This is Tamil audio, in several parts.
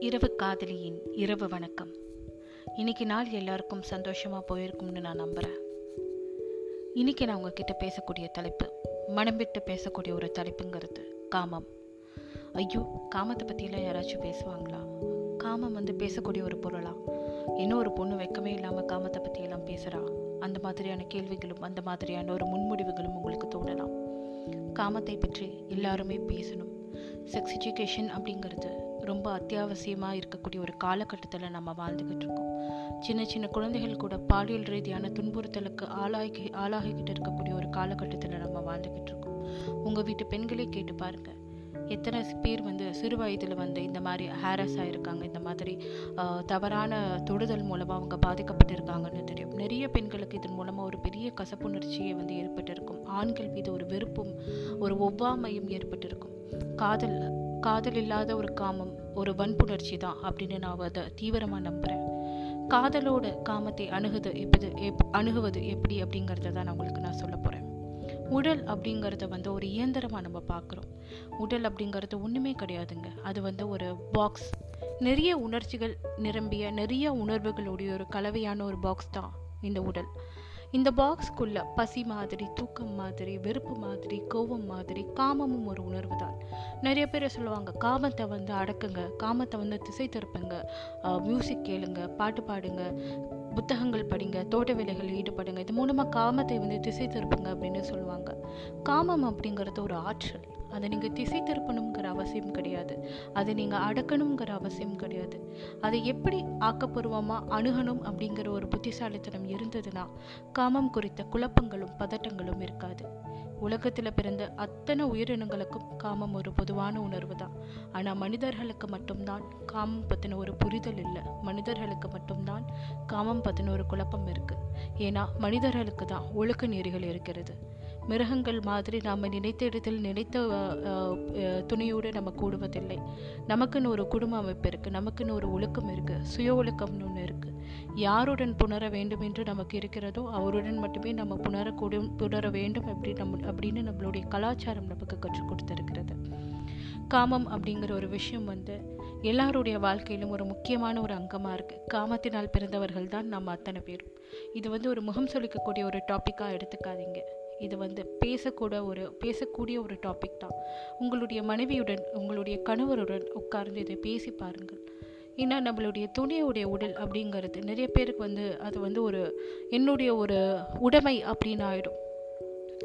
இரவு காதலியின் இரவு வணக்கம். இன்னைக்கு நாள் எல்லாருக்கும் சந்தோஷமாக போயிருக்கும்னு நான் நம்புகிறேன் இன்னைக்கு நான் உங்ககிட்ட பேசக்கூடிய தலைப்பு மனம் விட்டு பேசக்கூடிய ஒரு தலைப்புங்கிறது காமம். ஐயோ காமத்தை பற்றியெல்லாம் யாராச்சும் பேசுவாங்களா? காமம் வந்து பேசக்கூடிய ஒரு பொருளா? இன்னும் ஒரு பொண்ணு வெக்கமே இல்லாமல் காமத்தை பற்றியெல்லாம் பேசுகிறா அந்த மாதிரியான கேள்விகளும் அந்த மாதிரியான ஒரு முன்முடிவுகளும் உங்களுக்கு தோணலாம். காமத்தை பற்றி எல்லாருமே பேசணும். செக்ஸ் எஜுகேஷன் அப்படிங்கிறது ரொம்ப அத்தியாவசியமாக இருக்கக்கூடிய ஒரு காலகட்டத்தில் நம்ம வாழ்ந்துக்கிட்டு இருக்கோம். சின்ன சின்ன குழந்தைகள் கூட பாலியல் ரீதியான துன்புறுத்தலுக்கு ஆளாகி ஆளாகிக்கிட்டு இருக்கக்கூடிய ஒரு காலகட்டத்தில் நம்ம வாழ்ந்துக்கிட்டு இருக்கோம். உங்கள் வீட்டு பெண்களே கேட்டு பாருங்கள் எத்தனை பேர் வந்து சிறு வயதில் வந்து இந்த மாதிரி ஹேரஸ் ஆகிருக்காங்க இந்த மாதிரி தவறான தொடுதல் மூலமாக அவங்க பாதிக்கப்பட்டிருக்காங்கன்னு தெரியும். நிறைய பெண்களுக்கு இதன் மூலமாக ஒரு பெரிய கசப்புணர்ச்சியை வந்து ஏற்பட்டிருக்கும். ஆண்கள் மீது ஒரு வெறுப்பும் ஒரு ஒவ்வாமையும் ஏற்பட்டிருக்கும். காதல் காதல் இல்லாத ஒரு காமம் ஒரு வன்புணர்ச்சி தான் அப்படின்னு நான் அதை தீவிரமாக நம்புகிறேன் காதலோட காமத்தை அணுகுது எப்படி எப் அணுகுவது எப்படி அப்படிங்கிறத தான் நான் உங்களுக்கு நான் சொல்ல போகிறேன் உடல் அப்படிங்கிறத வந்து ஒரு இயந்திரமாக நம்ம பார்க்குறோம் உடல் அப்படிங்கிறது ஒன்றுமே கிடையாதுங்க. அது வந்து ஒரு பாக்ஸ் நிறைய உணர்ச்சிகள் நிரம்பிய நிறைய உணர்வுகளுடைய ஒரு கலவையான ஒரு பாக்ஸ் தான் இந்த உடல். இந்த பாக்ஸ்க்குள்ள பசி மாதிரி தூக்கம் மாதிரி வெறுப்பு மாதிரி கோபம் மாதிரி காமமும் ஒரு உணர்வு தான். நிறைய பேர் சொல்லுவாங்க காமத்தை வந்து அடக்குங்க காமத்தை வந்து திசை திருப்புங்க மியூசிக் கேளுங்க பாட்டு பாடுங்க புத்தகங்கள் படிங்க தோட்ட வேலைகள் ஈடுபடுங்க இது மூலமாக காமத்தை வந்து திசை திருப்புங்க அப்படின்னு சொல்லுவாங்க. காமம் அப்படிங்கிறது ஒரு ஆற்றல். அதை நீங்கள் திசை திருப்பணுங்கிற அவசியம் கிடையாது. அதை நீங்கள் அடக்கணுங்கிற அவசியம் கிடையாது. அதை எப்படி ஆக்கப்பூர்வமாக அணுகணும் அப்படிங்கிற ஒரு புத்திசாலித்தனம் இருந்ததுன்னா காமம் குறித்த குழப்பங்களும் பதட்டங்களும் இருக்காது. உலகத்தில் பிறந்த அத்தனை உயிரினங்களுக்கும் காமம் ஒரு பொதுவான உணர்வு தான். ஆனால் மனிதர்களுக்கு மட்டும்தான் காமம் பற்றின ஒரு புரிதல் இல்லை. மனிதர்களுக்கு மட்டும்தான் காமம் பற்றின ஒரு குழப்பம் இருக்குது ஏன்னா மனிதர்களுக்கு தான் ஒழுக்க நெறிகள் இருக்கிறது. மிருகங்கள் மாதிரி நாம் நினைத்த இடத்தில் நினைத்த துணியோடு நம்ம கூடுவதில்லை. நமக்குன்னு ஒரு குடும்ப அமைப்பு இருக்குது நமக்குன்னு ஒரு ஒழுக்கம் இருக்குது சுய ஒழுக்கம்னு ஒன்று இருக்குது யாருடன் புணர வேண்டும் என்று நமக்கு இருக்கிறதோ அவருடன் மட்டுமே நம்ம புணரக்கூடும் புணர வேண்டும் அப்படி நம்ம அப்படின்னு நம்மளுடைய கலாச்சாரம் நமக்கு கற்றுக் கொடுத்துருக்கிறது. காமம் அப்படிங்கிற ஒரு விஷயம் வந்து எல்லாருடைய வாழ்க்கையிலும் ஒரு முக்கியமான ஒரு அங்கமாக இருக்குது காமத்தினால் பிறந்தவர்கள் தான் நம்ம அத்தனை பேரும். இது வந்து ஒரு முகம் சொல்லிக்கக்கூடிய ஒரு டாப்பிக்காக எடுத்துக்காதீங்க. இது வந்து பேசக்கூட ஒரு பேசக்கூடிய ஒரு டாபிக் தான். உங்களுடைய மனைவியுடன் உங்களுடைய கணவருடன் உட்கார்ந்து இதை பேசி பாருங்கள். ஏன்னா நம்மளுடைய துணியுடைய உடல் அப்படிங்கிறது நிறைய பேருக்கு வந்து அது வந்து ஒரு என்னுடைய ஒரு உடைமை அப்படின்னு ஆகிடும்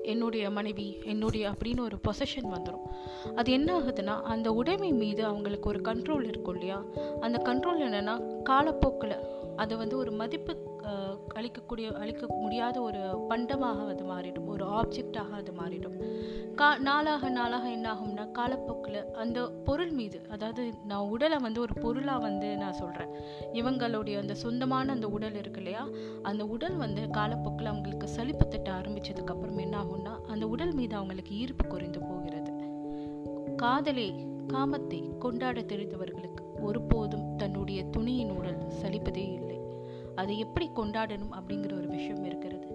என்னுடைய மனைவி என்னுடைய அப்படின்னு ஒரு பொசஷன் வந்துடும் அது என்ன ஆகுதுன்னா அந்த உடைமை மீது அவங்களுக்கு ஒரு கண்ட்ரோல் இருக்கும் இல்லையா? அந்த கண்ட்ரோல் என்னென்னா காலப்போக்கில் அது வந்து ஒரு மதிப்பு அழிக்கக்கூடிய அழிக்க முடியாத ஒரு பண்டமாக அது மாறிடும். ஒரு ஆப்ஜெக்டாக அது மாறிடும். கா நாளாக நாளாக என்ன ஆகும்னா காலப்போக்கில் அந்த பொருள் மீது அதாவது நான் உடலை வந்து ஒரு பொருளாக வந்து நான் சொல்கிறேன் இவங்களுடைய அந்த சொந்தமான அந்த உடல் இருக்கு இல்லையா? அந்த உடல் வந்து காலப்போக்கில் அவங்களுக்கு சலிப்பு தட்ட ஆரம்பித்ததுக்கப்புறம் என்ன ஆகும்னா அந்த உடல் மீது அவங்களுக்கு ஈர்ப்பு குறைந்து போகிறது. காதலை காமத்தை கொண்டாட தெரிந்தவர்களுக்கு ஒருபோதும் தன்னுடைய துணியின் உடல் சலிப்பதே இல்லை. அதை எப்படி கொண்டாடணும் அப்படிங்கிற ஒரு விஷயம் இருக்கிறது.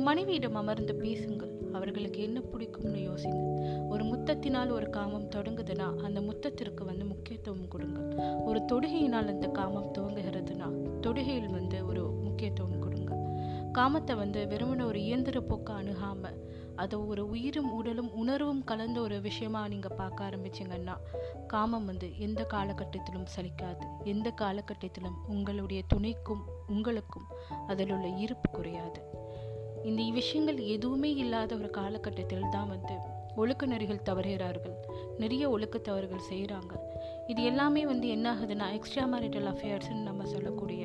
மனைவியிடம் அமர்ந்து பேசுங்கள். அவர்களுக்கு என்ன பிடிக்கும்னு யோசிங்க. ஒரு முத்தத்தினால் ஒரு காமம் தொடங்குதுன்னா அந்த முத்தத்திற்கு வந்து முக்கியத்துவம் கொடுங்கள். ஒரு தொடுகையினால் அந்த காமம் துவங்குகிறதுனா தொடுகையில் வந்து ஒரு முக்கியத்துவம் கொடுங்க காமத்தை வந்து வெறுமன ஒரு இயந்திர போக்க அணுகாமல் அதை ஒரு உயிரும் உடலும் உணர்வும் கலந்த ஒரு விஷயமா நீங்கள் பார்க்க ஆரம்பிச்சிங்கன்னா காமம் வந்து எந்த காலகட்டத்திலும் சலிக்காது. எந்த காலகட்டத்திலும் உங்களுடைய துணைக்கும் உங்களுக்கும் அதில் உள்ள இருப்பு குறையாது. இந்த விஷயங்கள் எதுவுமே இல்லாத ஒரு காலகட்டத்தில் தான் வந்து ஒழுக்க நெறிகள் தவறுகிறார்கள். நிறைய ஒழுக்க தவறுகள் செய்கிறாங்க. இது எல்லாமே வந்து என்ன ஆகுதுன்னா எக்ஸ்ட்ரா மேரிட்டல் அஃபேர்ஸ்ன்னு நம்ம சொல்லக்கூடிய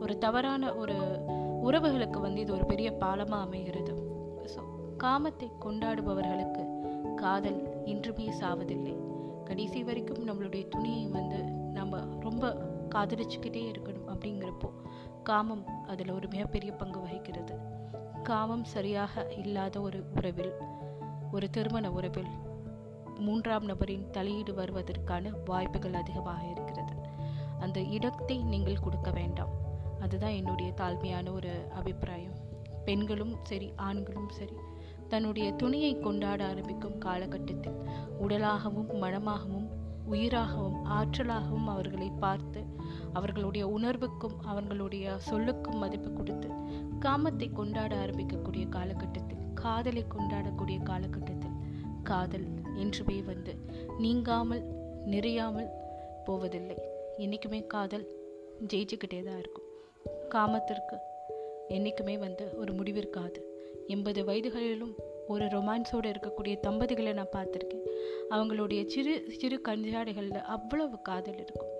ஒரு தவறான ஒரு உறவுகளுக்கு வந்து இது ஒரு பெரிய பாலமாக அமைகிறது. ஸோ காமத்தை கொண்டாடுபவர்களுக்கு காதல் இன்றுமே சாவதில்லை கடைசி வரைக்கும் நம்மளுடைய துணியை வந்து நம்ம ரொம்ப காதலிச்சுக்கிட்டே இருக்கணும் அப்படிங்கிறப்போ காமம் அதில் ஒரு மிகப்பெரிய பங்கு வகிக்கிறது. காமம் சரியாக இல்லாத ஒரு உறவில் ஒரு திருமண உறவில் மூன்றாம் நபரின் தலையீடு வருவதற்கான வாய்ப்புகள் அதிகமாக இருக்கிறது. அந்த இடத்தை நீங்கள் கொடுக்க வேண்டாம். அதுதான் என்னுடைய தாழ்மையான ஒரு அபிப்பிராயம். பெண்களும் சரி ஆண்களும் சரி தன்னுடைய துணியை கொண்டாட ஆரம்பிக்கும் காலகட்டத்தில் உடலாகவும் மனமாகவும் உயிராகவும் ஆற்றலாகவும் அவர்களை பார்த்து அவர்களுடைய உணர்வுக்கும் அவர்களுடைய சொல்லுக்கும் மதிப்பு கொடுத்து காமத்தை கொண்டாட ஆரம்பிக்கக்கூடிய காலகட்டத்தில் காதலை கொண்டாடக்கூடிய காலகட்டத்தில் காதல் என்றுமே வந்து நீங்காமல் நிறையாமல் போவதில்லை. என்றைக்குமே காதல் ஜெயிச்சுக்கிட்டே தான் இருக்கும். காமத்திற்கு என்றைக்குமே வந்து ஒரு முடிவிற்காது எண்பது வயதுகளிலும் ஒரு ரொமான்ஸோடு இருக்கக்கூடிய தம்பதிகளை நான் பார்த்துருக்கேன். அவங்களுடைய சிறு சிறு கஞ்சாடைகளில் அவ்வளவு காதல் இருக்கும்.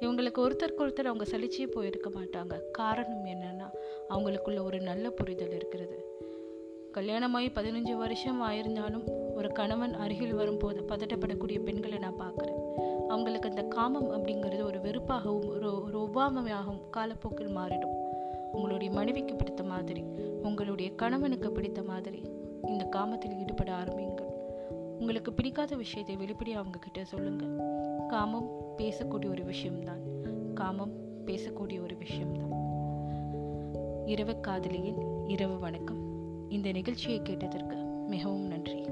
இவங்களுக்கு ஒருத்தருக்கு ஒருத்தர் அவங்க சலிச்சே போயிருக்க மாட்டாங்க. காரணம் என்னென்னா அவங்களுக்குள்ள ஒரு நல்ல புரிதல் இருக்கிறது. கல்யாணமாகி பதினஞ்சு வருஷம் ஆயிருந்தாலும் ஒரு கணவன் அருகில் வரும்போது பதட்டப்படக்கூடிய பெண்களை நான் பார்க்குறேன். அவங்களுக்கு அந்த காமம் அப்படிங்கிறது ஒரு வெறுப்பாகவும் ஒரு ஒரு ஒவ்வாமையாகவும் காலப்போக்கில் மாறிடும். உங்களுடைய மனைவிக்கு பிடித்த மாதிரி உங்களுடைய கணவனுக்கு பிடித்த மாதிரி இந்த காமத்தில் ஈடுபட ஆரம்பியுங்கள். உங்களுக்கு பிடிக்காத விஷயத்தை வெளிப்படையாக அவங்க கிட்ட சொல்லுங்க காமம் பேசக்கூடிய ஒரு விஷயம்தான். காமம் பேசக்கூடிய ஒரு விஷயம்தான். இரவு காதலியின் இரவு வணக்கம். இந்த நிகழ்ச்சியை கேட்டதற்கு மிகவும் நன்றி.